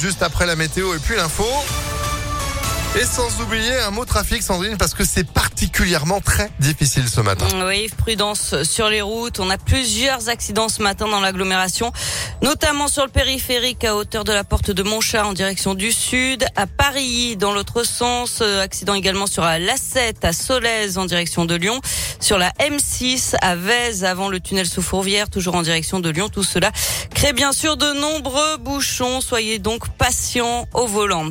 juste après la météo et puis l'info. Et sans oublier un mot trafic, Sandrine, parce que c'est particulièrement très difficile ce matin. Oui, prudence sur les routes. On a plusieurs accidents ce matin dans l'agglomération, notamment sur le périphérique à hauteur de la porte de Montchat en direction du sud, à Paris dans l'autre sens. Accident également sur l'A7 à Solèze en direction de Lyon, sur la M6 à Vèze avant le tunnel sous Fourvière, toujours en direction de Lyon. Tout cela crée bien sûr de nombreux bouchons. Soyez donc patients au volant.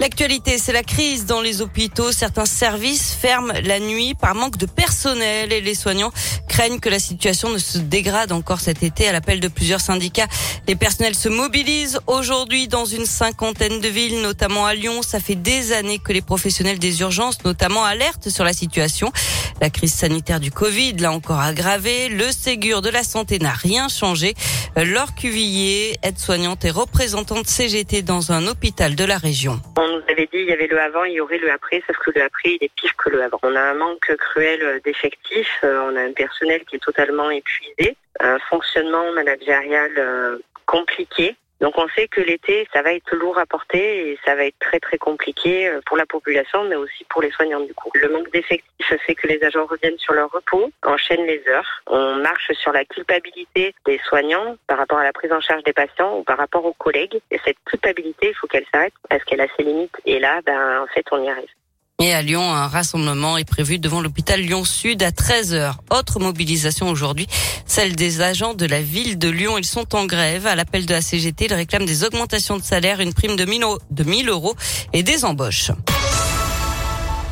L'actualité, c'est la crise dans les hôpitaux. Certains services ferment la nuit par manque de personnel et les soignants craignent que la situation ne se dégrade encore cet été à l'appel de plusieurs syndicats. Les personnels se mobilisent aujourd'hui dans une cinquantaine de villes, notamment à Lyon. Ça fait des années que les professionnels des urgences, notamment, alertent sur la situation. La crise sanitaire du Covid l'a encore aggravé. Le Ségur de la santé n'a rien changé. Laure Cuvillier, aide-soignante et représentante CGT dans un hôpital de la région. On nous avait dit il y avait le avant, il y aurait le après, sauf que le après, il est pire que le avant. On a un manque cruel d'effectifs, euh, on a un personnel qui est totalement épuisé, un fonctionnement managérial euh, compliqué. Donc on sait que l'été, ça va être lourd à porter et ça va être très très compliqué euh, pour la population, mais aussi pour les soignants du coup. Le manque d'effectifs fait que les agents reviennent sur leur repos, enchaînent les heures. On marche sur la culpabilité des soignants par rapport à la prise en charge des patients ou par rapport aux collègues. Et cette culpabilité, il faut qu'elle s'arrête parce qu'elle a ses limites. Et là, ben en fait, on y arrive. Et à Lyon, un rassemblement est prévu devant l'hôpital Lyon-Sud à 13h. Autre mobilisation aujourd'hui, celle des agents de la ville de Lyon. Ils sont en grève. À l'appel de la CGT, ils réclament des augmentations de salaire, une prime de 1000 euros et des embauches.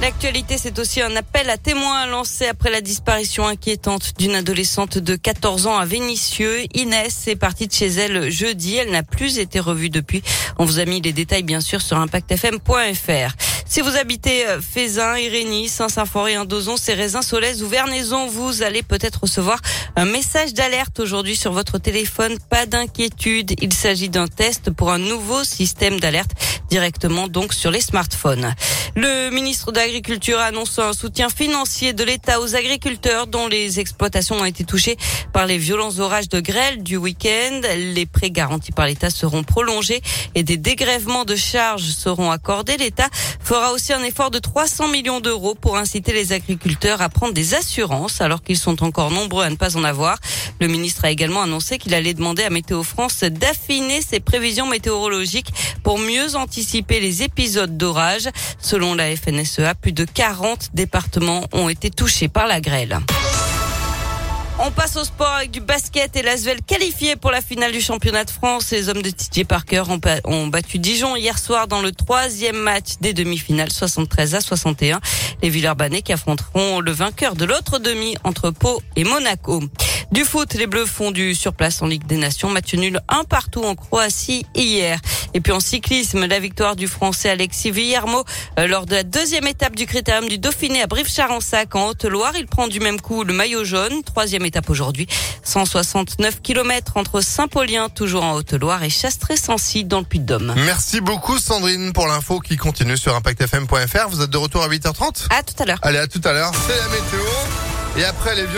L'actualité, c'est aussi un appel à témoins lancé après la disparition inquiétante d'une adolescente de 14 ans à Vénissieux. Inès est partie de chez elle jeudi. Elle n'a plus été revue depuis. On vous a mis les détails, bien sûr, sur impactfm.fr. Si vous habitez euh, Fézin, Irénie, Saint-Symphoré, Indozon, Cérézin, Solèze ou Vernaison, vous allez peut-être recevoir un message d'alerte aujourd'hui sur votre téléphone. Pas d'inquiétude. Il s'agit d'un test pour un nouveau système d'alerte directement donc sur les smartphones. Le ministre de l'Agriculture annonce un soutien financier de l'État aux agriculteurs dont les exploitations ont été touchées par les violents orages de grêle du week-end. Les prêts garantis par l'État seront prolongés et des dégrèvements de charges seront accordés. L'État fera aussi un effort de 300 millions d'euros pour inciter les agriculteurs à prendre des assurances alors qu'ils sont encore nombreux à ne pas en avoir. Le ministre a également annoncé qu'il allait demander à Météo France d'affiner ses prévisions météorologiques pour mieux anticiper les épisodes d'orage. La FNSEA, plus de 40 départements ont été touchés par la grêle. On passe au sport avec du basket et l'Asvel qualifié pour la finale du championnat de France. Les hommes de Didier Parker ont, battu Dijon hier soir dans le troisième match des demi-finales 73 à 61. Les Villeurbanais qui affronteront le vainqueur de l'autre demi entre Pau et Monaco. Du foot, les Bleus font du surplace en Ligue des Nations. Match nul un partout en Croatie hier. Et puis en cyclisme, la victoire du Français Alexis Villermo euh, lors de la deuxième étape du critérium du Dauphiné à Brive-Charensac en Haute-Loire. Il prend du même coup le maillot jaune. Troisième étape aujourd'hui. 169 km entre Saint-Paulien, toujours en Haute-Loire, et Chastré-Sancy dans le Puy-de-Dôme. Merci beaucoup Sandrine pour l'info qui continue sur impactfm.fr. Vous êtes de retour à 8h30 À tout à l'heure. Allez, à tout à l'heure. C'est la météo. Et après les violences